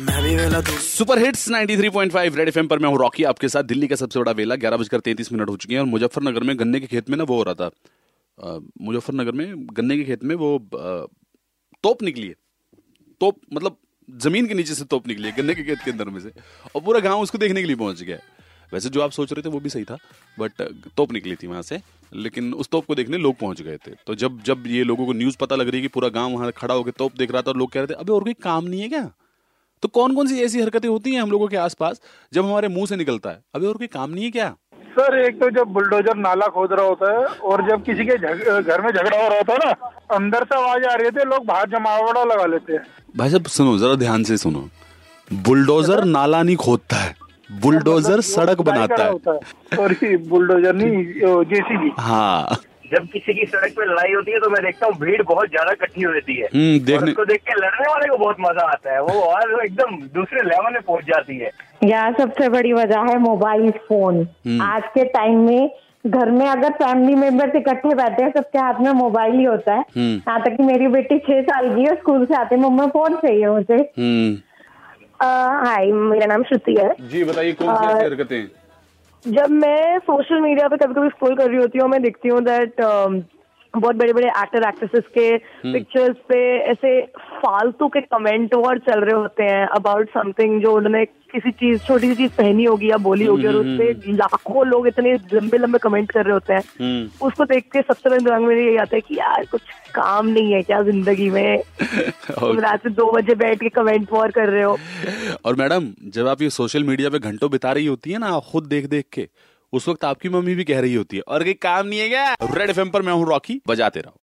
Super hits 93.5 red FM पर मैं हूँ रॉकी आपके साथ दिल्ली का सबसे बड़ा वेला, ग्यारह बजकर तैंतीस मिनट हो चुके हैं और मुजफ्फरनगर में गन्ने के खेत में ना वो हो रहा था। मुजफ्फरनगर में गन्ने के खेत में वो तोप निकली है। तोप मतलब ज़मीन के नीचे से तोप निकली है, गन्ने के खेत के अंदर में से। और पूरा गाँव उसको देखने के लिए पहुँच गया वैसे जो आप सोच रहे थे वो भी सही था बट तोप निकली थी वहाँ से। लेकिन उस तोप को देखने लोग पहुँच गए थे। तो जब जब ये लोगों को न्यूज़ पता लग रही है कि पूरा गाँव वहाँ खड़ा होकर तोप देख रहा था और लोग कह रहे थे, अबे और कोई काम नहीं है क्या? तो कौन कौन सी ऐसी हरकतें होती हैं हम लोगों के आसपास जब हमारे मुँह से निकलता है? अभी और कोई काम नहीं है क्या? सर एक तो जब बुलडोजर नाला खोद रहा होता है और जब किसी के घर में झगड़ा हो रहा होता है ना अंदर से आवाज़ आ रही थी लोग बाहर जमावड़ा लगा लेते हैं। भाई साहब सुनो जरा ध्यान से सुनो। बुलडोजर नाला नहीं खोदता है बुलडोजर मतलब सड़क बनाता है। सॉरी बुलडोजर नहीं जेसीबी। हाँ। जब किसी की सड़क पे लड़ाई होती है तो मैं देखता हूँ भीड़ बहुत ज़्यादा इकट्ठी होती है। हम्म, देखने उसको देख के लड़ने वाले को बहुत मज़ा आता है। वो और एकदम दूसरे लेवल में पहुँच जाती है। यहाँ सबसे बड़ी वजह है मोबाइल फ़ोन। हम्म। आज के टाइम में घर में अगर फैमिली मेंबर्स इकट्ठे बैठे हैं सबके हाथ में मोबाइल ही होता है। हम्म। यहाँ तक कि मेरी बेटी छह साल की है स्कूल से आते मम्मा फ़ोन चाहिए मुझे। हम्म। हाय मेरा नाम श्रुति है। जी बताइए कौन सी हरकतें जब मैं सोशल मीडिया पे कभी कभी स्क्रॉल कर रही होती हूँ, मैं देखती हूँ दैट बहुत बड़े बड़े एक्टर एक्ट्रेसेस के पिक्चर्स पे ऐसे फालतू के कमेंट वर्ड चल रहे होते हैं अबाउट समथिंग जो उन्होंने किसी चीज़ छोटी सी चीज़ पहनी होगी या बोली होगी और उस पे लाखों लोग इतने लंबे लंबे कमेंट कर रहे होते हैं। हम्म। उसको देख के सबसे पहले दिमाग में यही आता है कि यार कुछ काम नहीं है क्या ज़िंदगी में? तुम रात में दो बजे बैठ के कमेंट वॉर कर रहे हो। और मैडम जब आप ये सोशल मीडिया पे घंटों बिता रही होती है ना खुद देख देख के उस वक्त आपकी मम्मी भी कह रही होती है। और कोई काम नहीं है क्या? रेड एफएम पर मैं हूँ रॉकी बजाते रहो।